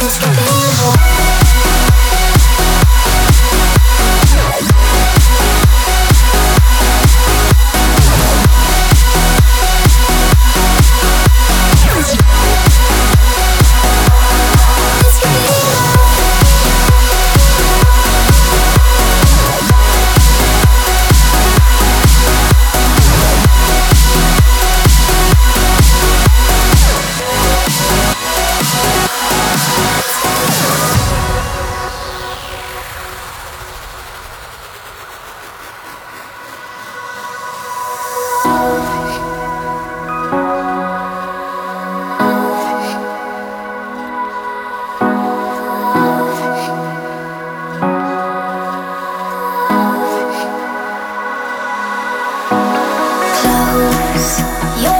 just get the evil You're